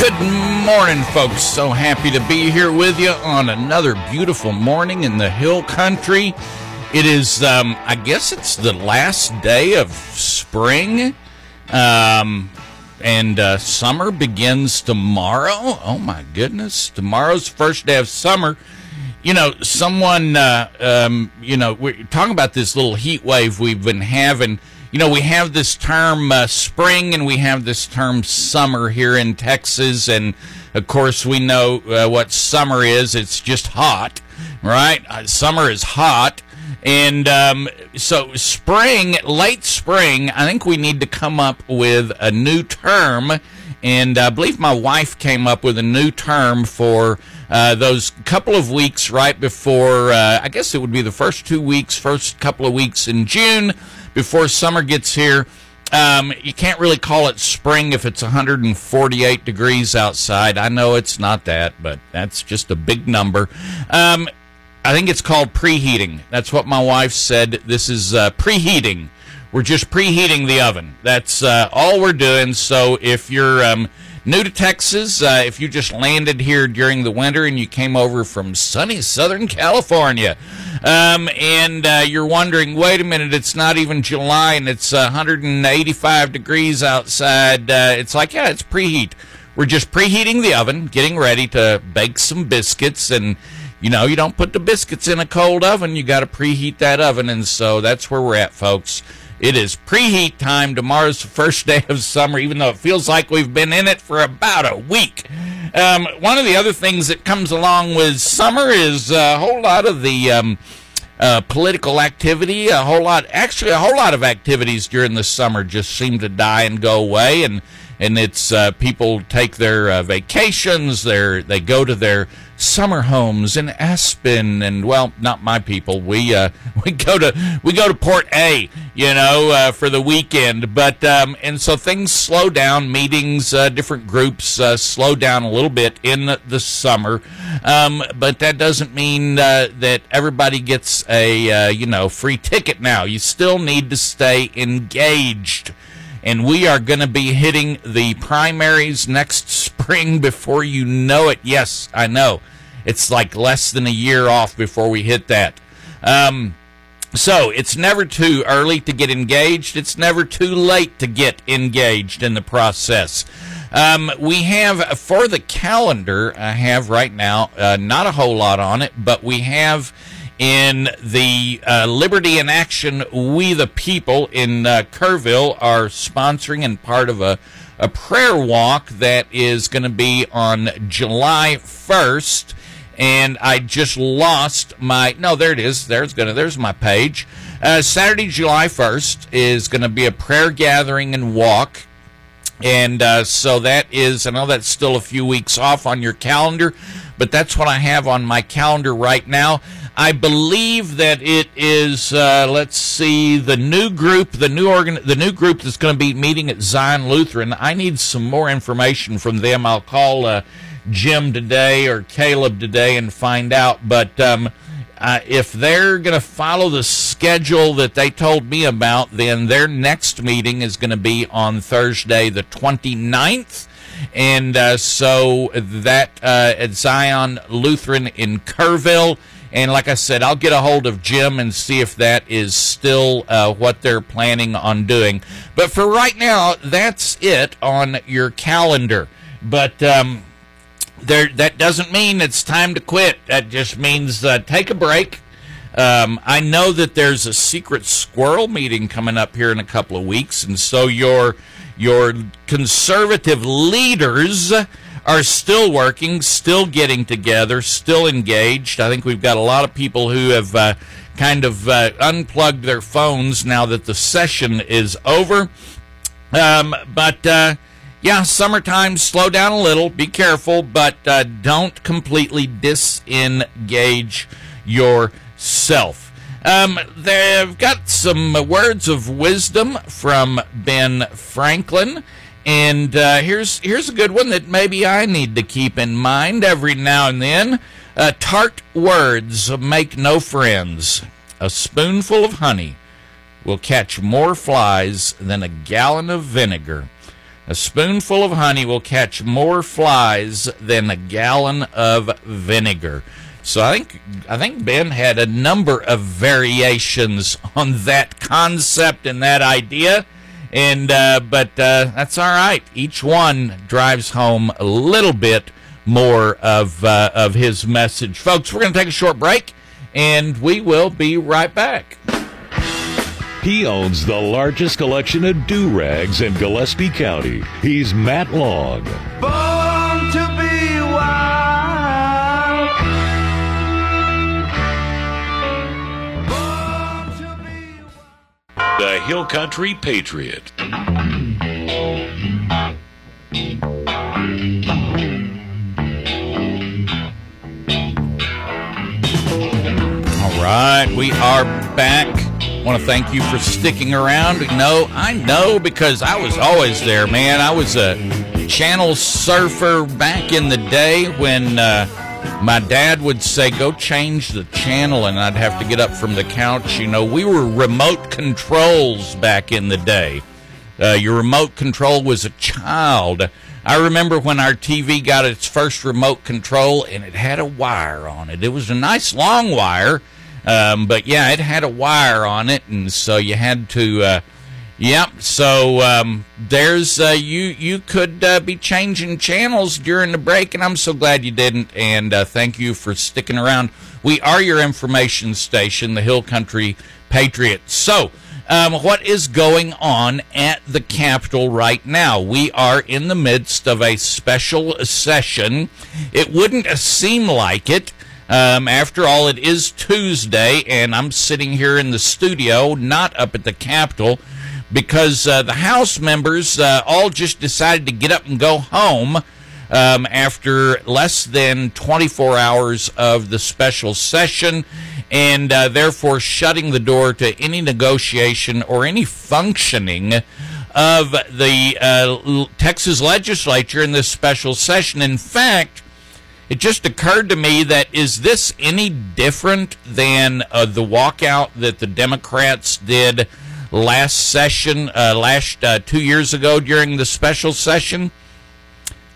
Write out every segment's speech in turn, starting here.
Good morning, folks. So happy to be here with you on another beautiful morning in the hill country. It is, um, I guess it's the last day of spring. Um, and uh, summer begins tomorrow. Oh, my goodness. Tomorrow's first day of summer. You know, someone, uh, um, you know, we're talking about this little heat wave we've been having you know, we have this term uh, spring and we have this term summer here in Texas. And of course, we know uh, what summer is it's just hot, right? Uh, summer is hot. And um, so, spring, late spring, I think we need to come up with a new term. And I believe my wife came up with a new term for uh, those couple of weeks right before, uh, I guess it would be the first two weeks, first couple of weeks in June before summer gets here. Um, you can't really call it spring if it's 148 degrees outside. I know it's not that, but that's just a big number. Um, I think it's called preheating. That's what my wife said. This is uh, preheating. We're just preheating the oven. That's uh, all we're doing. So if you're um, new to Texas, uh, if you just landed here during the winter and you came over from sunny Southern California, um, and uh, you're wondering, wait a minute, it's not even July and it's 185 degrees outside. Uh, it's like, yeah, it's preheat. We're just preheating the oven, getting ready to bake some biscuits and you know, you don't put the biscuits in a cold oven. You got to preheat that oven. And so that's where we're at, folks. It is preheat time. Tomorrow's the first day of summer, even though it feels like we've been in it for about a week. Um, one of the other things that comes along with summer is a whole lot of the um, uh, political activity. A whole lot, actually, a whole lot of activities during the summer just seem to die and go away. And and it's uh, people take their uh, vacations. They they go to their summer homes in Aspen, and well, not my people. We uh, we go to we go to Port A, you know, uh, for the weekend. But um, and so things slow down. Meetings, uh, different groups uh, slow down a little bit in the summer. Um, but that doesn't mean that everybody gets a you know free ticket now. You still need to stay engaged and we are going to be hitting the primaries next spring before you know it. Yes, I know. It's like less than a year off before we hit that. Um, so it's never too early to get engaged. It's never too late to get engaged in the process. Um, we have for the calendar, I have right now, uh, not a whole lot on it, but we have in the uh, Liberty in Action, We the People in uh, Kerrville are sponsoring and part of a, a prayer walk that is going to be on July 1st. And I just lost my no, there it is. There's gonna there's my page. Uh, Saturday, July 1st is going to be a prayer gathering and walk. And uh, so that is, I know that's still a few weeks off on your calendar, but that's what I have on my calendar right now. I believe that it is. Uh, let's see the new group, the new organ, the new group that's going to be meeting at Zion Lutheran. I need some more information from them. I'll call uh, Jim today or Caleb today and find out. But um, uh, if they're going to follow the schedule that they told me about, then their next meeting is going to be on Thursday, the 29th. And uh, so that uh, at Zion Lutheran in Kerrville. And like I said, I'll get a hold of Jim and see if that is still uh, what they're planning on doing. But for right now, that's it on your calendar. But um, there, that doesn't mean it's time to quit. That just means uh, take a break. Um, I know that there's a secret squirrel meeting coming up here in a couple of weeks, and so your your conservative leaders are still working, still getting together, still engaged. I think we've got a lot of people who have uh, kind of uh, unplugged their phones now that the session is over. Um, but uh, yeah, summertime, slow down a little, be careful, but uh, don't completely disengage yourself. Um, they've got some words of wisdom from Ben Franklin. And uh, here's here's a good one that maybe I need to keep in mind every now and then. Uh, tart words make no friends. A spoonful of honey will catch more flies than a gallon of vinegar. A spoonful of honey will catch more flies than a gallon of vinegar. So I think I think Ben had a number of variations on that concept and that idea, and uh, but uh, that's all right. Each one drives home a little bit more of uh, of his message, folks. We're going to take a short break, and we will be right back. He owns the largest collection of do rags in Gillespie County. He's Matt Long. Born The Hill Country Patriot. All right, we are back. Want to thank you for sticking around. No, I know because I was always there, man. I was a channel surfer back in the day when uh, my dad would say, "Go change the channel," and I'd have to get up from the couch. You know, we were remote controls back in the day. Uh, your remote control was a child. I remember when our TV got its first remote control and it had a wire on it. It was a nice long wire, um, but yeah, it had a wire on it, and so you had to. Uh, Yep. So um, there's uh, you. You could uh, be changing channels during the break, and I'm so glad you didn't. And uh, thank you for sticking around. We are your information station, the Hill Country Patriot. So, um, what is going on at the Capitol right now? We are in the midst of a special session. It wouldn't seem like it. Um, after all, it is Tuesday, and I'm sitting here in the studio, not up at the Capitol because uh, the House members uh, all just decided to get up and go home um, after less than 24 hours of the special session, and uh, therefore shutting the door to any negotiation or any functioning of the uh, Texas legislature in this special session. In fact, it just occurred to me that is this any different than uh, the walkout that the Democrats did last session, uh, last uh, two years ago during the special session?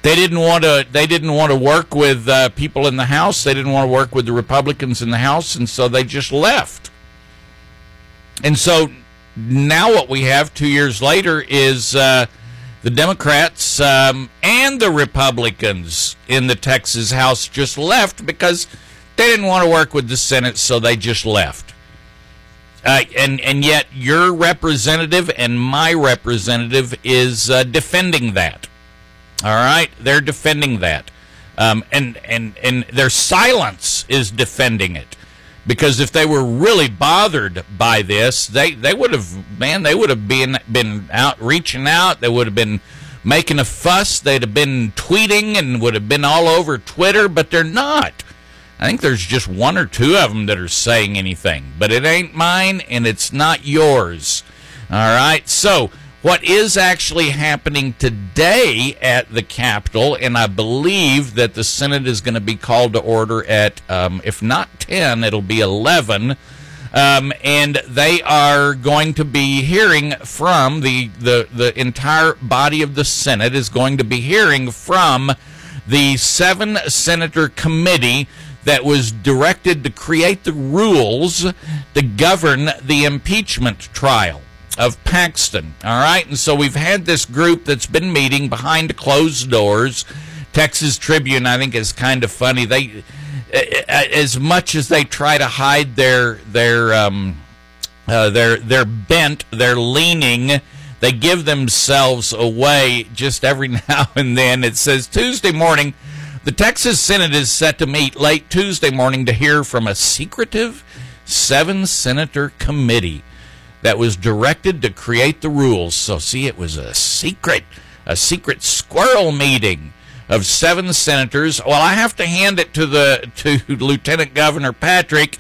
They didn't want to. They didn't want to work with uh, people in the House. They didn't want to work with the Republicans in the House, and so they just left. And so now what we have two years later is uh, the Democrats um, and the Republicans in the Texas House just left because they didn't want to work with the Senate, so they just left. Uh, and and yet your representative and my representative is uh, defending that. All right, they're defending that, um, and and and their silence is defending it. Because if they were really bothered by this, they, they would have man, they would have been been out reaching out. They would have been making a fuss. They'd have been tweeting and would have been all over Twitter, but they're not. I think there's just one or two of them that are saying anything, but it ain't mine and it's not yours. All right. So, what is actually happening today at the Capitol, and I believe that the Senate is going to be called to order at, um, if not 10, it'll be 11. Um, and they are going to be hearing from the, the, the entire body of the Senate is going to be hearing from the seven senator committee that was directed to create the rules to govern the impeachment trial of Paxton. All right. And so we've had this group that's been meeting behind closed doors. Texas Tribune, I think, is kind of funny. They, as much as they try to hide their their um, uh, their their bent, their leaning, they give themselves away just every now and then. It says Tuesday morning. The Texas Senate is set to meet late Tuesday morning to hear from a secretive seven senator committee that was directed to create the rules. So, see, it was a secret. a secret squirrel meeting of seven senators. Well, I have to hand it to the to Lieutenant Governor Patrick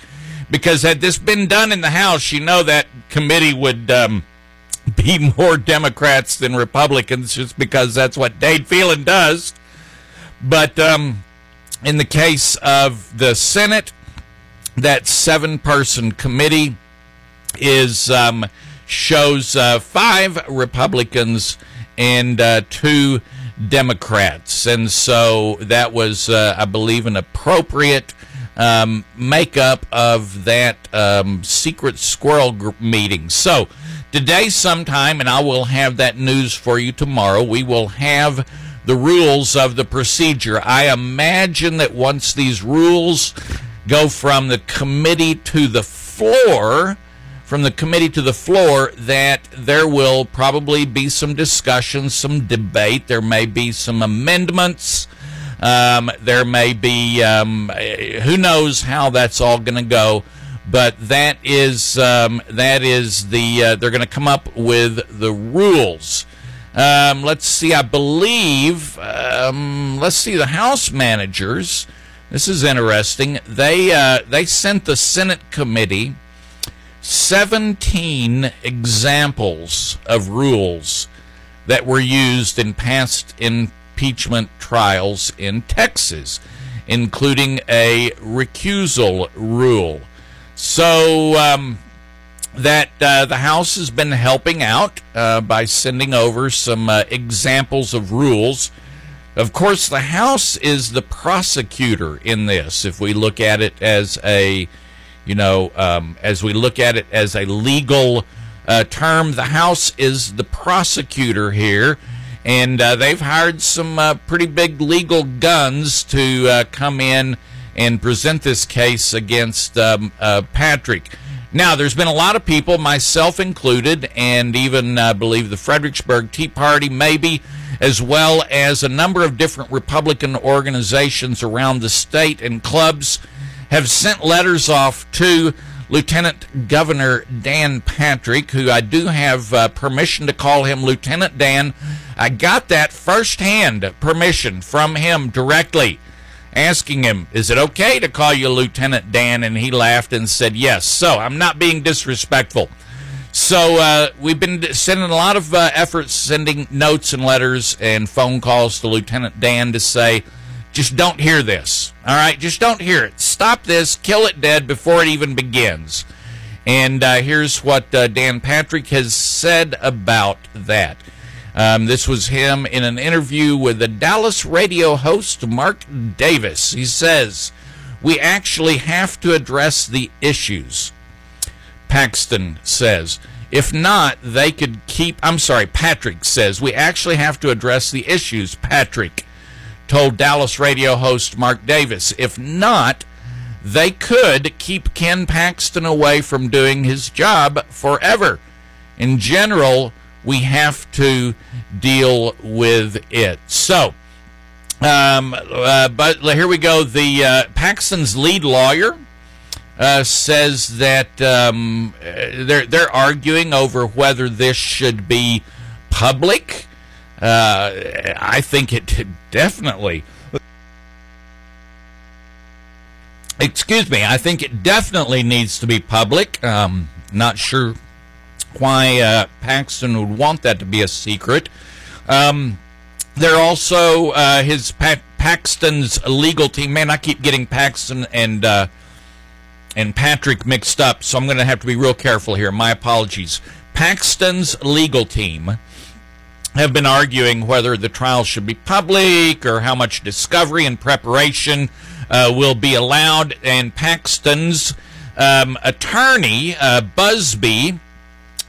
because had this been done in the House, you know that committee would um, be more Democrats than Republicans, just because that's what Dade Phelan does. But um, in the case of the Senate, that seven-person committee is um, shows uh, five Republicans and uh, two Democrats, and so that was, uh, I believe, an appropriate um, makeup of that um, secret squirrel group meeting. So today, sometime, and I will have that news for you tomorrow. We will have the rules of the procedure. I imagine that once these rules go from the committee to the floor from the committee to the floor that there will probably be some discussion, some debate. There may be some amendments. Um, there may be, um, who knows how that's all going to go. But that is um, that is the uh, they're going to come up with the rules. Um, let's see. I believe. Um, let's see. The House managers. This is interesting. They uh, they sent the Senate committee 17 examples of rules that were used in past impeachment trials in Texas, including a recusal rule. So, um, that uh, the House has been helping out uh, by sending over some uh, examples of rules. Of course, the House is the prosecutor in this, if we look at it as a you know, um, as we look at it as a legal uh, term, the House is the prosecutor here, and uh, they've hired some uh, pretty big legal guns to come in and present this case against um, Patrick. Now, there's been a lot of people, myself included, and even I believe the Fredericksburg Tea Party, maybe, as well as a number of different Republican organizations around the state and clubs have sent letters off to Lieutenant Governor Dan Patrick, who I do have uh, permission to call him Lieutenant Dan. I got that firsthand permission from him directly, asking him, Is it okay to call you Lieutenant Dan? And he laughed and said, Yes. So I'm not being disrespectful. So uh, we've been sending a lot of uh, efforts, sending notes and letters and phone calls to Lieutenant Dan to say, just don't hear this. All right, just don't hear it. Stop this, kill it dead before it even begins. And uh, here's what uh, Dan Patrick has said about that. Um, this was him in an interview with the Dallas radio host Mark Davis. He says, We actually have to address the issues. Paxton says, If not, they could keep. I'm sorry, Patrick says, We actually have to address the issues, Patrick told Dallas radio host Mark Davis. If not, they could keep Ken Paxton away from doing his job forever. In general, we have to deal with it. So, um, uh, but here we go. The uh, lead lawyer uh, says that um, they're they're arguing over whether this should be public uh, I think it definitely. Excuse me. I think it definitely needs to be public. Um, not sure why uh, Paxton would want that to be a secret. Um, they're also uh, his pa- Paxton's legal team. Man, I keep getting Paxton and uh, and Patrick mixed up, so I'm going to have to be real careful here. My apologies. Paxton's legal team have been arguing whether the trial should be public or how much discovery and preparation uh, will be allowed. And Paxton's um, attorney, uh, Buzbee,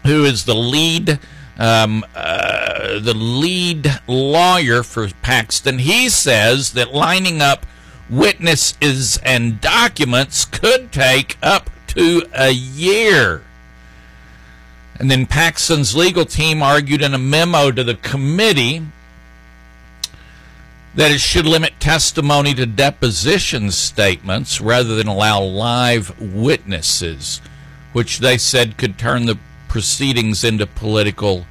who is the lead um, uh, the lead lawyer for Paxton, he says that lining up witnesses and documents could take up to a year. And then Paxton's legal team argued in a memo to the committee that it should limit testimony to deposition statements rather than allow live witnesses, which they said could turn the proceedings into political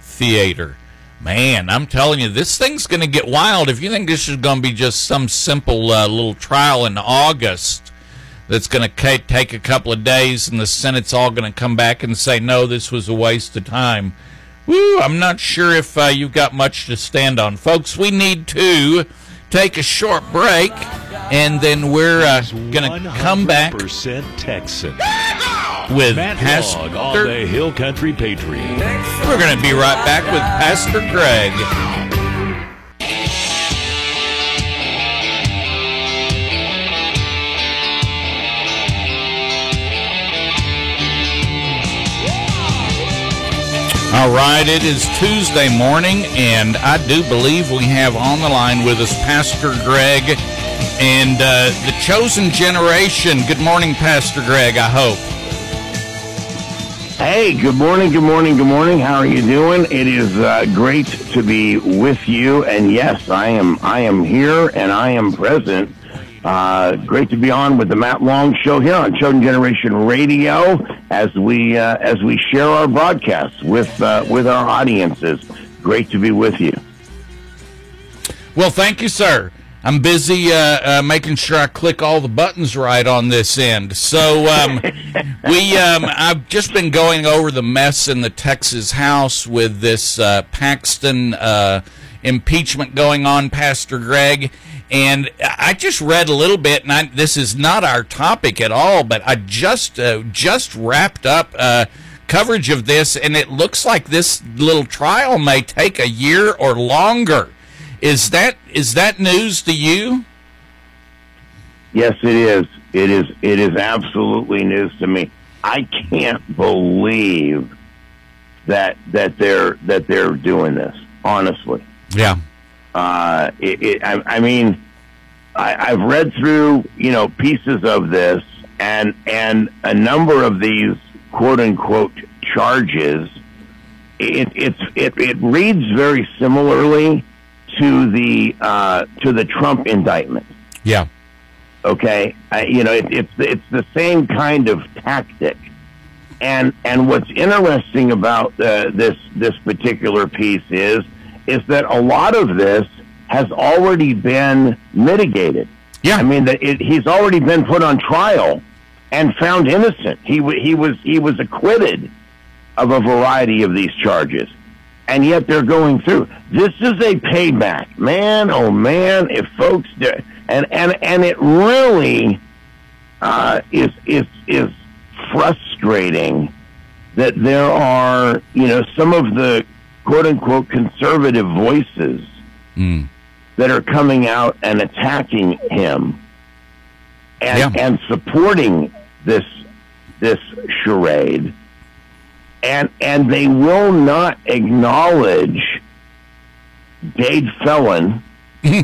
theater. Man, I'm telling you, this thing's going to get wild. If you think this is going to be just some simple uh, little trial in August that's going to take a couple of days and the Senate's all going to come back and say, no, this was a waste of time. Woo, I'm not sure if uh, you've got much to stand on. Folks, we need to take a short break and then we're uh, going to come back percent Texan. with Matt Pastor. Log on the Hill Country Patriot. We're going to be right back with Pastor Greg. All right, it is Tuesday morning, and I do believe we have on the line with us Pastor Greg and uh, the chosen generation. Good morning, Pastor Greg, I hope. Hey, good morning, good morning, good morning. How are you doing? It is uh, great to be with you, and yes, I am. I am here, and I am present. Uh, great to be on with the Matt Long Show here on Chosen Generation Radio as we uh, as we share our broadcasts with uh, with our audiences. Great to be with you. Well, thank you, sir. I'm busy uh, uh, making sure I click all the buttons right on this end. So um, we, um, I've just been going over the mess in the Texas House with this uh, Paxton uh, impeachment going on, Pastor Greg. And I just read a little bit, and I, this is not our topic at all, but I just uh, just wrapped up uh, coverage of this, and it looks like this little trial may take a year or longer. Is that is that news to you? Yes, it is. It is. It is absolutely news to me. I can't believe that that they're that they're doing this. Honestly, Yeah. uh, it, it, I, I mean, I, I've read through you know pieces of this, and and a number of these quote unquote charges. It it's it, it reads very similarly to the uh, to the Trump indictment. Yeah. Okay, I, you know it, it's it's the same kind of tactic, and and what's interesting about uh, this this particular piece is is that a lot of this has already been mitigated. Yeah. I mean that it, he's already been put on trial and found innocent. He he was he was acquitted of a variety of these charges, and yet they're going through. This is a payback, man. Oh man, if folks do, and and and it really uh, is is is frustrating that there are you know some of the quote unquote conservative voices Mm. that are coming out and attacking him and Yeah. and supporting this this charade and and they will not acknowledge Dade Phelan hmm.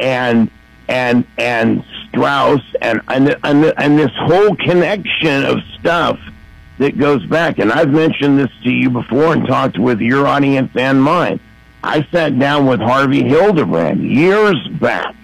and and and Straus and and and, and this whole connection of stuff that goes back and I've mentioned this to you before and talked with your audience and mine. I sat down with Harvey Hilderbran years back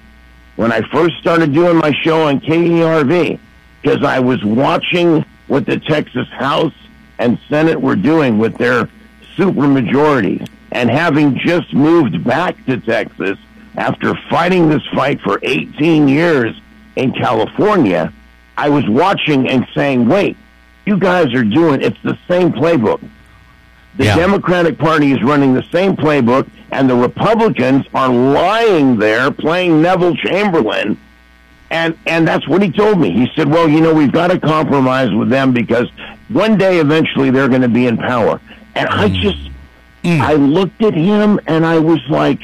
when I first started doing my show on KERV because I was watching what the Texas House and Senate were doing with their supermajorities and having just moved back to Texas after fighting this fight for 18 years in California, I was watching and saying, wait, you guys are doing, it's the same playbook. The Yeah. Democratic Party is running the same playbook, and the Republicans are lying there playing Neville Chamberlain. And and that's what he told me. He said, "Well, you know, we've got to compromise with them because one day, eventually, they're going to be in power." And I mm. just, mm. I looked at him and I was like,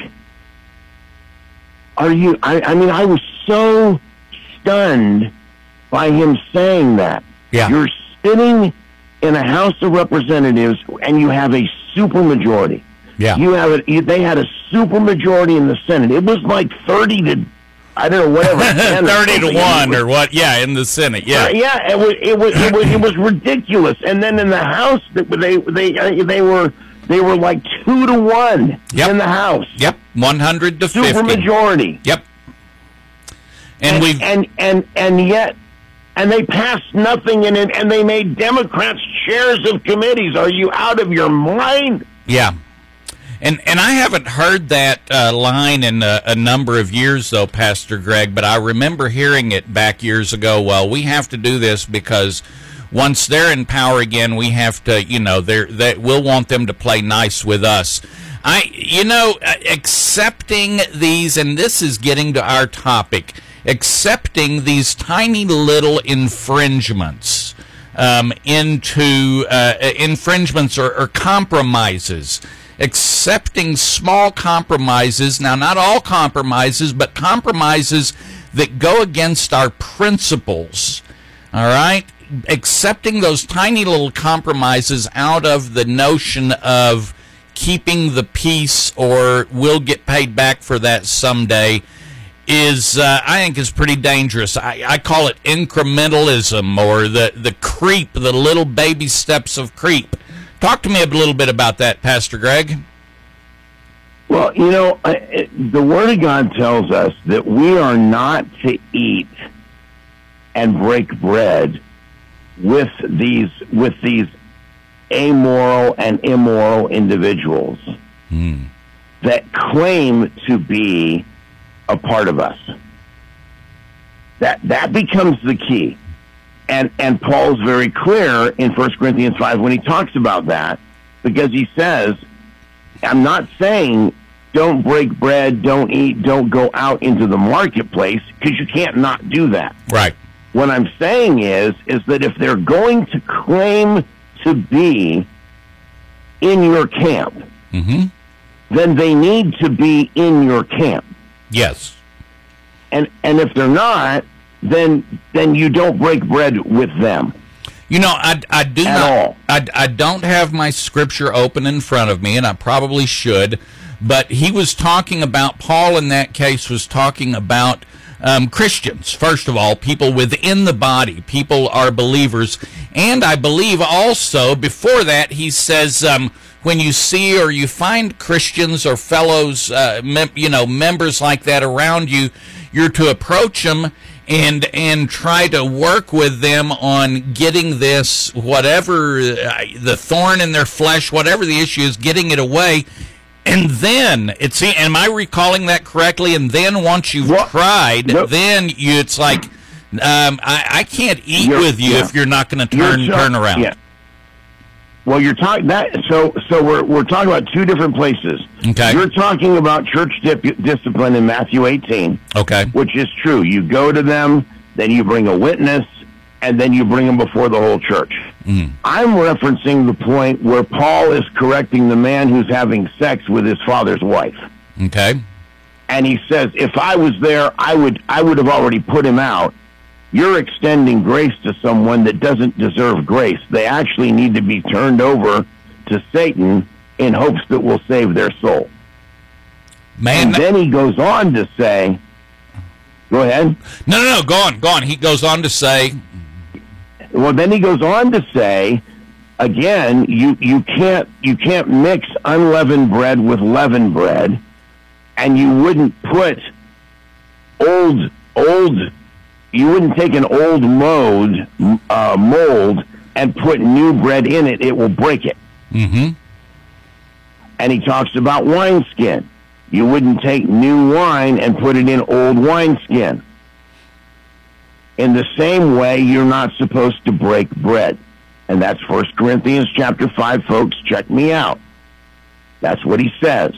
"Are you?" I, I mean, I was so stunned by him saying that. Yeah. You're sitting in a House of Representatives and you have a supermajority. Yeah. You have it. they had a supermajority in the Senate. It was like 30 to, I don't know, whatever. 30 to something. 1 or what? Yeah, in the Senate. Yeah. Uh, yeah, it was, it was it was it was ridiculous. And then in the House, they they uh, they were they were like two to one Yep. in the House, Yep. 100 to 50. supermajority. Yep. And, we've and and and yet and they passed nothing in it and they made democrats chairs of committees are you out of your mind Yeah. And and I haven't heard that uh, line in a, a number of years though, Pastor Greg. But I remember hearing it back years ago. Well, we have to do this because once they're in power again, we have to, you know, they're they, we'll want them to play nice with us. I, you know, uh, accepting these, and this is getting to our topic, accepting these tiny little infringements um, into uh, infringements or, or compromises accepting small compromises. Now, not all compromises, but compromises that go against our principles. All right? Accepting those tiny little compromises out of the notion of keeping the peace or we'll get paid back for that someday is uh, I think is pretty dangerous. I, I call it incrementalism or the, the creep, the little baby steps of creep. Talk to me a little bit about that, Pastor Greg. Well, you know, I- it- the Word of God tells us that we are not to eat and break bread with these with these amoral and immoral individuals hmm. that claim to be a part of us. That that becomes the key. And and Paul's very clear in 1 Corinthians 5 when he talks about that because he says I'm not saying don't break bread, don't eat, don't go out into the marketplace because you can't not do that. Right. What I'm saying is is that if they're going to claim to be in your camp, Mm-hmm. then they need to be in your camp. Yes. And and if they're not, then then you don't break bread with them. You know, I, I do At not. all. I, I don't have my scripture open in front of me, and I probably should. But he was talking about Paul in that case was talking about um, Christians first of all, people within the body. People are believers, and I believe also before that he says um, when you see or you find Christians or fellows, uh, mem- you know, members like that around you, you're to approach them and and try to work with them on getting this whatever uh, the thorn in their flesh whatever the issue is getting it away and then it's am i recalling that correctly and then once you've Well, tried no. then you it's like um, I, I can't eat You're- with you yeah. if you're not going to turn turn around Yeah. Well, you're talking that so so we're we're talking about two different places. Okay. You're talking about church dip, discipline in Matthew 18, okay which is true. You go to them, then you bring a witness, and then you bring them before the whole church. Mm. I'm referencing the point where Paul is correcting the man who's having sex with his father's wife. okay and he says, "If I was there, I would I would have already put him out." You're extending grace to someone that doesn't deserve grace. They actually need to be turned over to Satan in hopes that will save their soul. man And then he goes on to say, "Go ahead." no no no go on go on he goes on to say Well, then he goes on to say, again, you you can't you can't mix unleavened bread with leavened bread, and you wouldn't put old old you wouldn't take an old mold uh, mold and put new bread in it. It will break it. mm-hmm And he talks about wineskin. You wouldn't take new wine and put it in old wineskin. In the same way, you're not supposed to break bread. And that's First Corinthians chapter 5, folks. Check me out. That's what he says.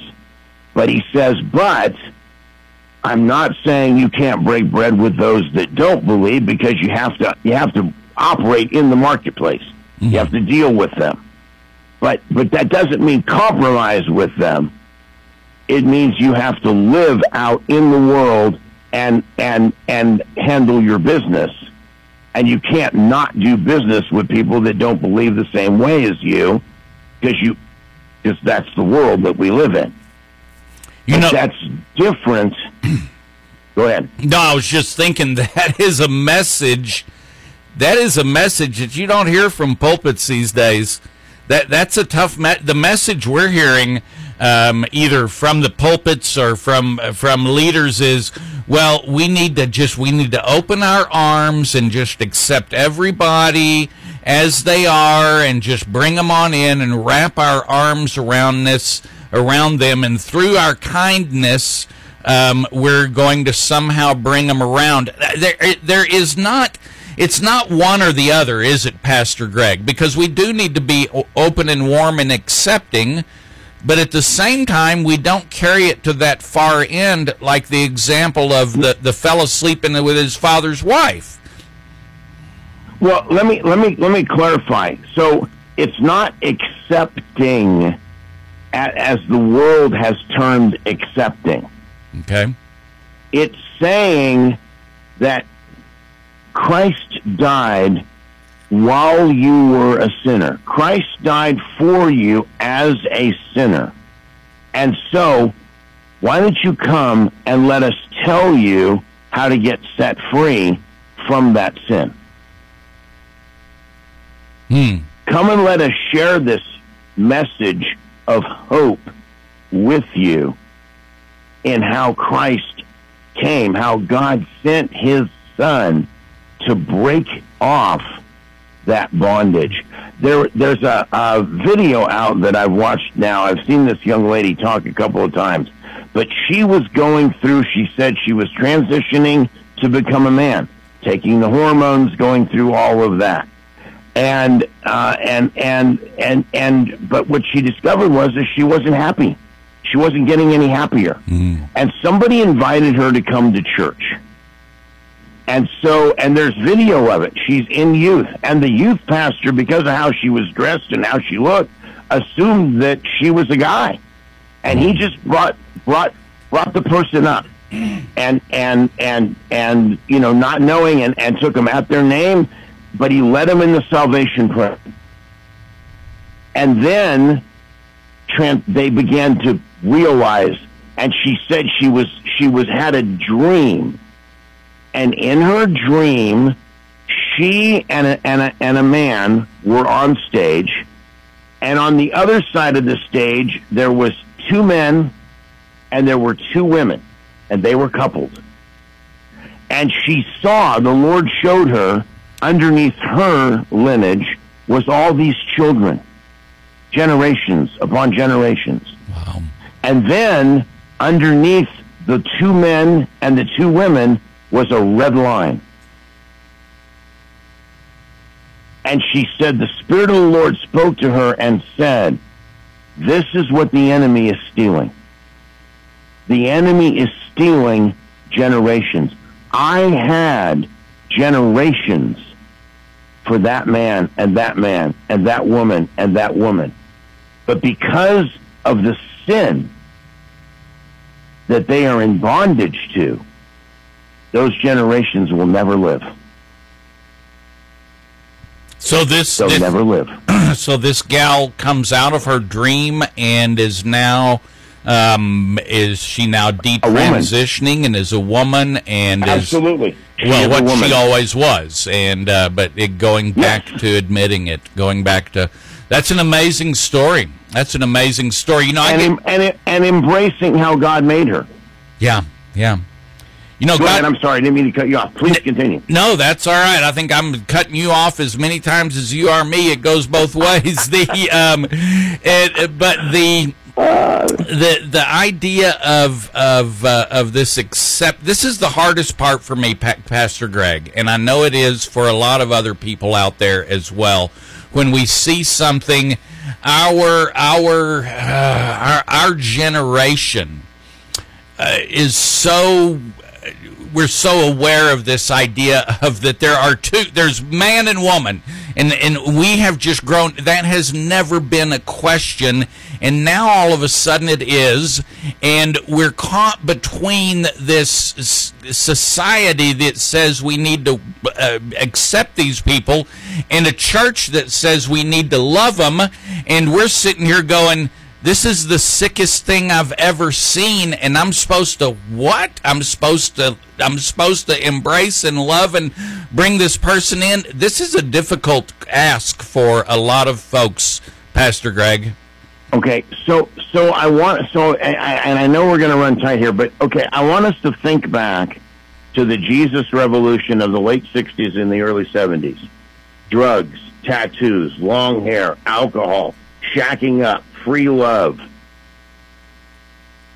But he says, but I'm not saying you can't break bread with those that don't believe because you have to you have to operate in the marketplace. You have to deal with them. But but that doesn't mean compromise with them. It means you have to live out in the world and and and handle your business. And you can't not do business with people that don't believe the same way as you because you because that's the world that we live in. you But know that's different. Go ahead. No, I was just thinking that is a message. That is a message that you don't hear from pulpits these days. That that's a tough. Me- the message we're hearing, um, either from the pulpits or from from leaders, is well, we need to just we need to open our arms and just accept everybody as they are, and just bring them on in and wrap our arms around this around them, and through our kindness, um, we're going to somehow bring them around. There, there is not. It's not one or the other, is it, Pastor Greg? Because we do need to be open and warm and accepting, but at the same time, we don't carry it to that far end, like the example of the the fellow sleeping with his father's wife. Well, let me let me let me clarify. So it's not accepting as the world has termed accepting. Okay. It's saying that Christ died while you were a sinner. Christ died for you as a sinner. And so, why don't you come and let us tell you how to get set free from that sin? Hmm. Come and let us share this message of hope with you in how Christ came, how God sent his son to break off that bondage. There, there's a, a video out that I've watched now. I've seen this young lady talk a couple of times, but she was going through, she said she was transitioning to become a man, taking the hormones, going through all of that and uh, and and and and but what she discovered was that she wasn't happy. She wasn't getting any happier, hmm. and somebody invited her to come to church. And so, and there's video of it. She's in youth, and the youth pastor, because of how she was dressed and how she looked, assumed that she was a guy, and he just brought brought brought the person up, and and and and you know, not knowing, and and took them at their name, but he led them in the salvation prayer, and then tran they began to realize, and she said she was she was had a dream. And in her dream, she and a, and a, and a man were on stage, and on the other side of the stage there was two men, and there were two women, and they were coupled. And she saw the Lord showed her underneath her lineage was all these children, generations upon generations. Wow. And then underneath the two men and the two women was a red line. And she said, The Spirit of the Lord spoke to her and said, This is what the enemy is stealing. The enemy is stealing generations. I had generations for that man and that man and that woman and that woman. But because of the sin that they are in bondage to, those generations will never live. So this, They'll this never live. so this gal comes out of her dream and is now um is she now detransitioning and is a woman and is Absolutely. She well what she always was and uh but it going back to admitting it going back to that's an amazing story that's an amazing story you know I and, get, em- and, and embracing how God made her. yeah yeah you know Go God, ahead. I'm sorry. I didn't mean to cut you off. Please continue. No, that's all right. I think I'm cutting you off as many times as you are me. It goes both ways. The um, it, but the the the idea of of uh, of this accept this is the hardest part for me, pa- Pastor Greg, and I know it is for a lot of other people out there as well. When we see something, our our uh, our, our generation uh, is so we're so aware of this idea of that there are two there's man and woman and and we have just grown that has never been a question and now all of a sudden it is and we're caught between this society that says we need to uh, accept these people and a church that says we need to love them and we're sitting here going this is the sickest thing I've ever seen, and I'm supposed to what? I'm supposed to I'm supposed to embrace and love and bring this person in. This is a difficult ask for a lot of folks, Pastor Greg. Okay, so so I want so and I know we're going to run tight here, but okay, I want us to think back to the Jesus revolution of the late '60s and the early '70s. Drugs, tattoos, long hair, alcohol, shacking up, free love.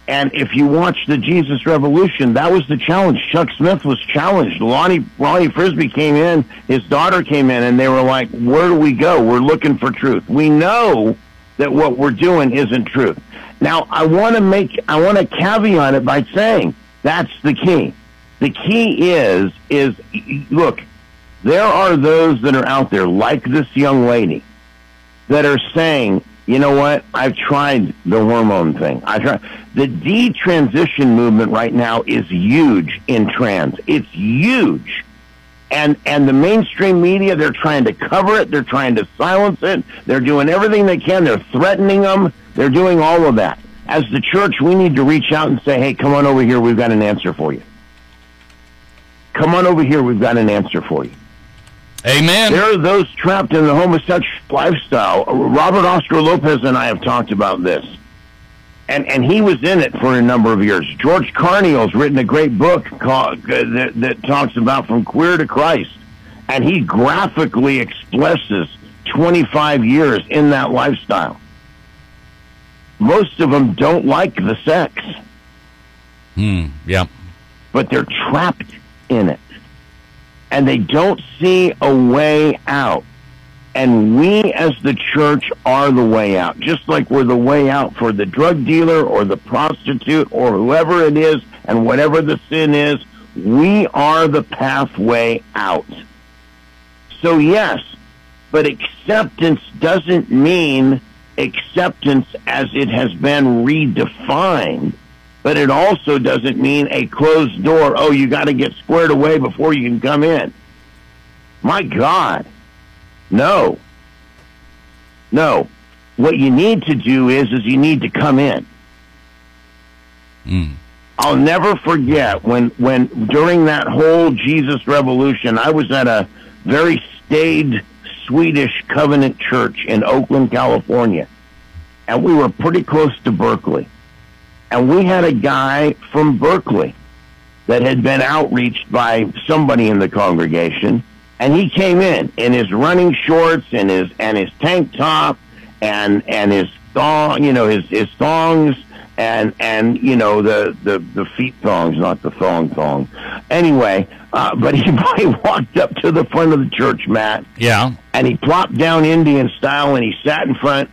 And if you watch the Jesus Revolution, that was the challenge. Chuck Smith was challenged. Lonnie Ronnie Frisbee came in, his daughter came in, and they were like, "Where do we go? We're looking for truth. We know that what we're doing isn't truth." Now, I want to make I want to caveat it by saying that's the key. The key is is look, there are those that are out there like this young lady that are saying, you know what? I've tried the hormone thing. I tried the detransition movement right now is huge in trans. It's huge. And and the mainstream media, they're trying to cover it, they're trying to silence it, they're doing everything they can, they're threatening them, they're doing all of that. As the church, we need to reach out and say, Hey, come on over here, we've got an answer for you. Come on over here, we've got an answer for you. Amen. There are those trapped in the homosexual lifestyle. Robert Oscar Lopez and I have talked about this. And, and he was in it for a number of years. George Carneal's written a great book called, uh, that, that talks about From Queer to Christ. And he graphically expresses 25 years in that lifestyle. Most of them don't like the sex, Hmm. Yeah. but they're trapped in it. And they don't see a way out. And we as the church are the way out. Just like we're the way out for the drug dealer or the prostitute or whoever it is and whatever the sin is, we are the pathway out. So yes, but acceptance doesn't mean acceptance as it has been redefined. But it also doesn't mean a closed door. Oh, you got to get squared away before you can come in. My God. No. No. What you need to do is is you need to come in. Mm. I'll never forget when when during that whole Jesus revolution, I was at a very staid Swedish covenant church in Oakland, California. And we were pretty close to Berkeley. And we had a guy from Berkeley that had been outreached by somebody in the congregation and he came in in his running shorts and his and his tank top and and his thong you know his his thongs and and you know the the the feet thongs not the thong thong anyway uh, but he, he walked up to the front of the church mat Yeah. and he plopped down Indian style and he sat in front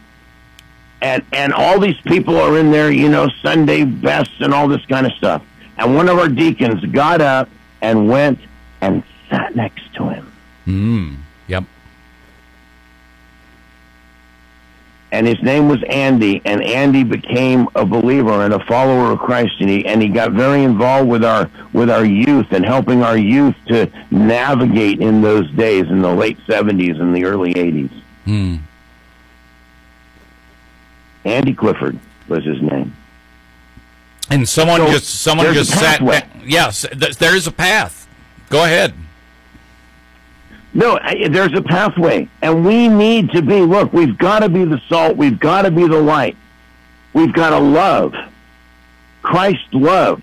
and and all these people are in there, you know, Sunday best and all this kind of stuff. And one of our deacons got up and went and sat next to him. Mm. Yep. And his name was Andy, and Andy became a believer and a follower of Christ, and he and he got very involved with our with our youth and helping our youth to navigate in those days in the late seventies and the early eighties. Mm. Andy Clifford was his name. And someone So, just someone just sat. Yes, there is a path. Go ahead. No, I- there's a pathway, and we need to be. Look, we've got to be the salt. We've got to be the light. We've got to love. Christ loved,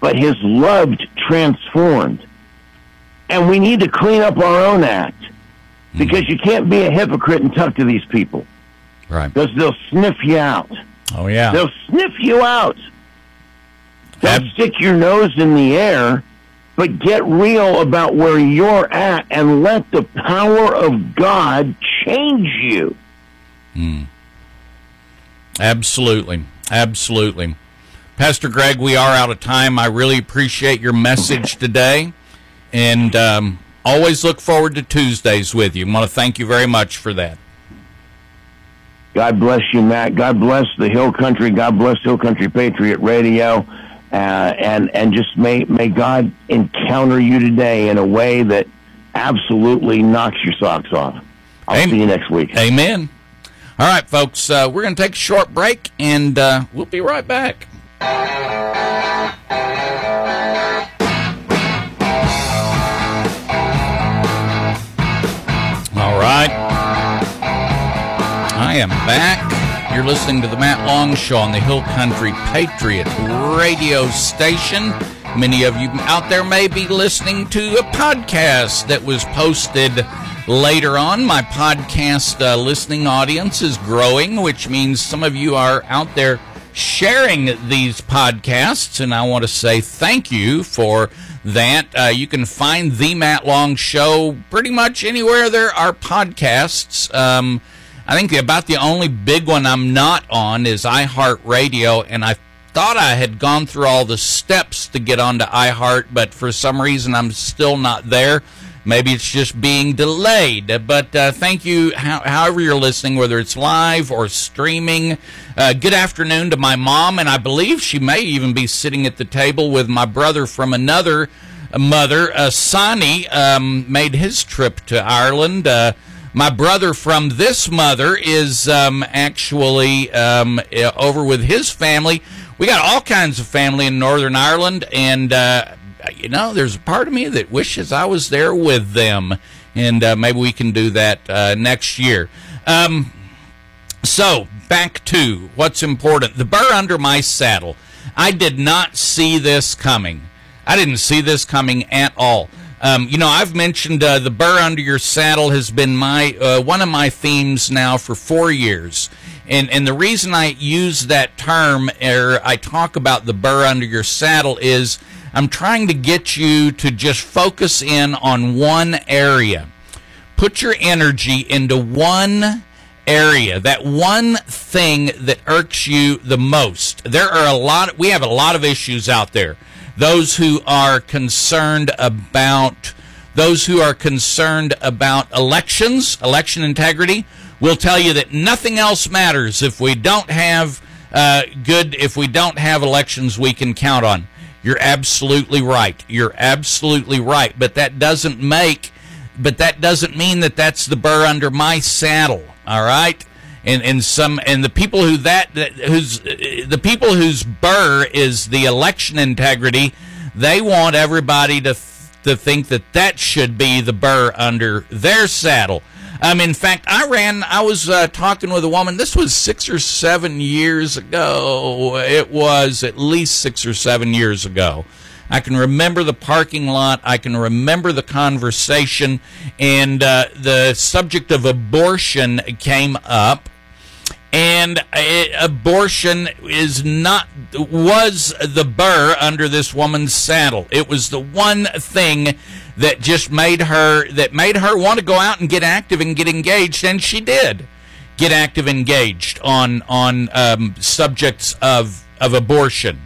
but His loved transformed, and we need to clean up our own act hmm. because you can't be a hypocrite and talk to these people Right. because they'll sniff you out. Oh yeah. They'll sniff you out. Don't Ab- stick your nose in the air, but get real about where you're at and let the power of God change you. Absolutely. Absolutely. Pastor Greg, we are out of time. I really appreciate your message today. And um, always look forward to Tuesdays with you. I want to thank you very much for that. God bless you, Matt. God bless the Hill Country. God bless Hill Country Patriot Radio. Uh, and and just may may God encounter you today in a way that absolutely knocks your socks off. I'll Amen. see you next week. Amen. All right, folks, uh, we're going to take a short break and uh, we'll be right back. All right. I am back. You're listening to the Matt Long Show on the Hill Country Patriot radio station. Many of you out there may be listening to a podcast that was posted later on. My podcast uh, listening audience is growing, which means some of you are out there sharing these podcasts, and I want to say thank you for that. Uh, you can find the Matt Long Show pretty much anywhere there are podcasts. Um, I think about the only big one I'm not on is iHeartRadio, and I thought I had gone through all the steps to get onto iHeart, but for some reason I'm still not there. Maybe it's just being delayed. But uh, thank you, how, however you're listening, whether it's live or streaming. Uh, good afternoon to my mom, and I believe she may even be sitting at the table with my brother from another mother. Uh, Sonny um, made his trip to Ireland. Uh, my brother from this mother is um, actually um, uh, over with his family. We got all kinds of family in Northern Ireland, and uh, you know, there's a part of me that wishes I was there with them, and uh, maybe we can do that uh, next year. Um, so back to what's important: the burr under my saddle. I did not see this coming. I didn't see this coming at all. Um, you know, I've mentioned uh, the burr under your saddle has been my uh, one of my themes now for four years, and and the reason I use that term or I talk about the burr under your saddle is I'm trying to get you to just focus in on one area, put your energy into one area, that one thing that irks you the most. There are a lot. We have a lot of issues out there those who are concerned about those who are concerned about elections, election integrity, will tell you that nothing else matters if we don't have uh, good, if we don't have elections we can count on. You're absolutely right. You're absolutely right. But that doesn't make, but that doesn't mean that that's the burr under my saddle. All right and and some and the people who that, who's the people whose burr is the election integrity, they want everybody to to think that that should be the burr under their saddle. Um, in fact, I ran. I was uh, talking with a woman. This was six or seven years ago. It was at least six or seven years ago. I can remember the parking lot. I can remember the conversation, and uh, the subject of abortion came up and abortion is not was the burr under this woman's saddle. It was the one thing that just made her that made her want to go out and get active and get engaged, and she did get active, engaged on on um, subjects of of abortion.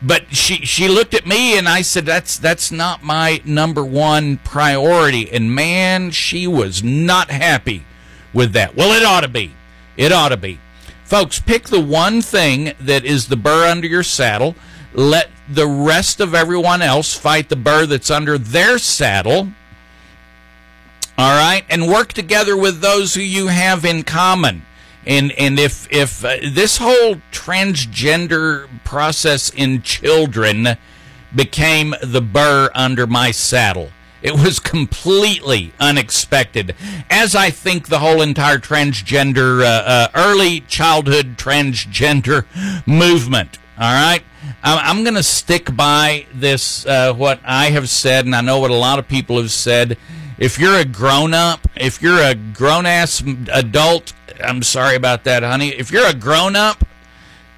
But she she looked at me and I said that's that's not my number one priority, and man, she was not happy with that. Well, it ought to be it ought to be. Folks, pick the one thing that is the burr under your saddle. Let the rest of everyone else fight the burr that's under their saddle. All right? And work together with those who you have in common. And and if if uh, this whole transgender process in children became the burr under my saddle, it was completely unexpected, as I think the whole entire transgender, uh, uh, early childhood transgender movement. All right, I'm going to stick by this. Uh, what I have said, and I know what a lot of people have said. If you're a grown up, if you're a grown ass adult, I'm sorry about that, honey. If you're a grown up,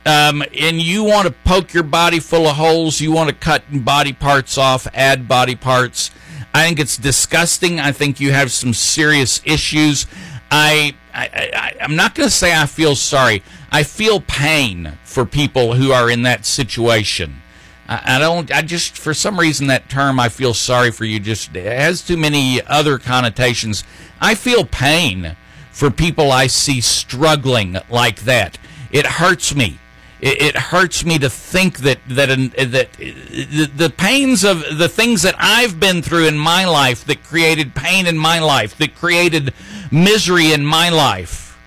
um, and you want to poke your body full of holes, you want to cut body parts off, add body parts I think it's disgusting. I think you have some serious issues. I, I, I am not going to say I feel sorry. I feel pain for people who are in that situation. I, I don't. I just for some reason that term I feel sorry for you just has too many other connotations. I feel pain for people I see struggling like that. It hurts me it, hurts me to think that that that the, the pains of the things that I've been through in my life that created pain in my life that created misery in my life,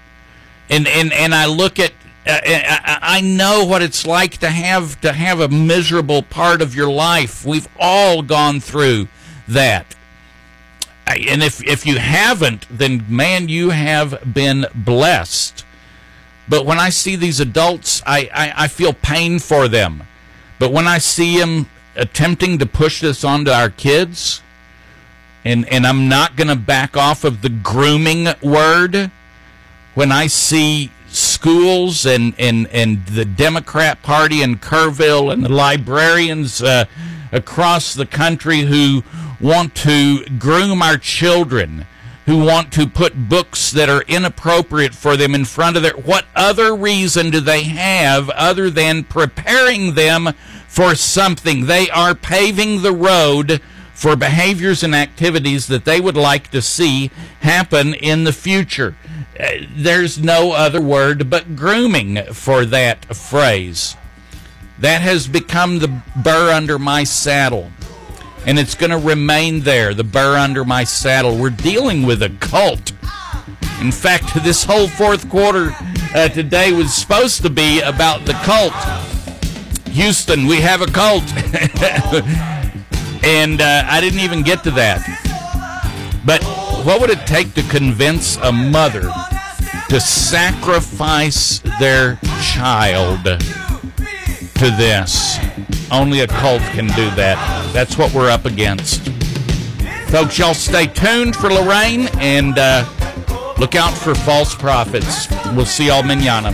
and and and I look at uh, I know what it's like to have to have a miserable part of your life. We've all gone through that. And if if you haven't, then man, you have been blessed. But when I see these adults, I, I, I feel pain for them. But when I see them attempting to push this onto our kids, and, and I'm not going to back off of the grooming word, when I see schools and, and, and the Democrat Party in Kerrville and the librarians uh, across the country who want to groom our children, who want to put books that are inappropriate for them in front of their. What other reason do they have other than preparing them for something? They are paving the road for behaviors and activities that they would like to see happen in the future. Uh, There's no other word but grooming for that phrase. That has become the burr under my saddle. And it's going to remain there, the burr under my saddle. We're dealing with a cult. In fact, this whole fourth quarter uh, today was supposed to be about the cult. Houston, we have a cult. and uh, I didn't even get to that. But what would it take to convince a mother to sacrifice their child to this? Only a cult can do that. That's what we're up against. Folks, y'all stay tuned for Lorraine and uh, look out for false prophets. We'll see y'all manana.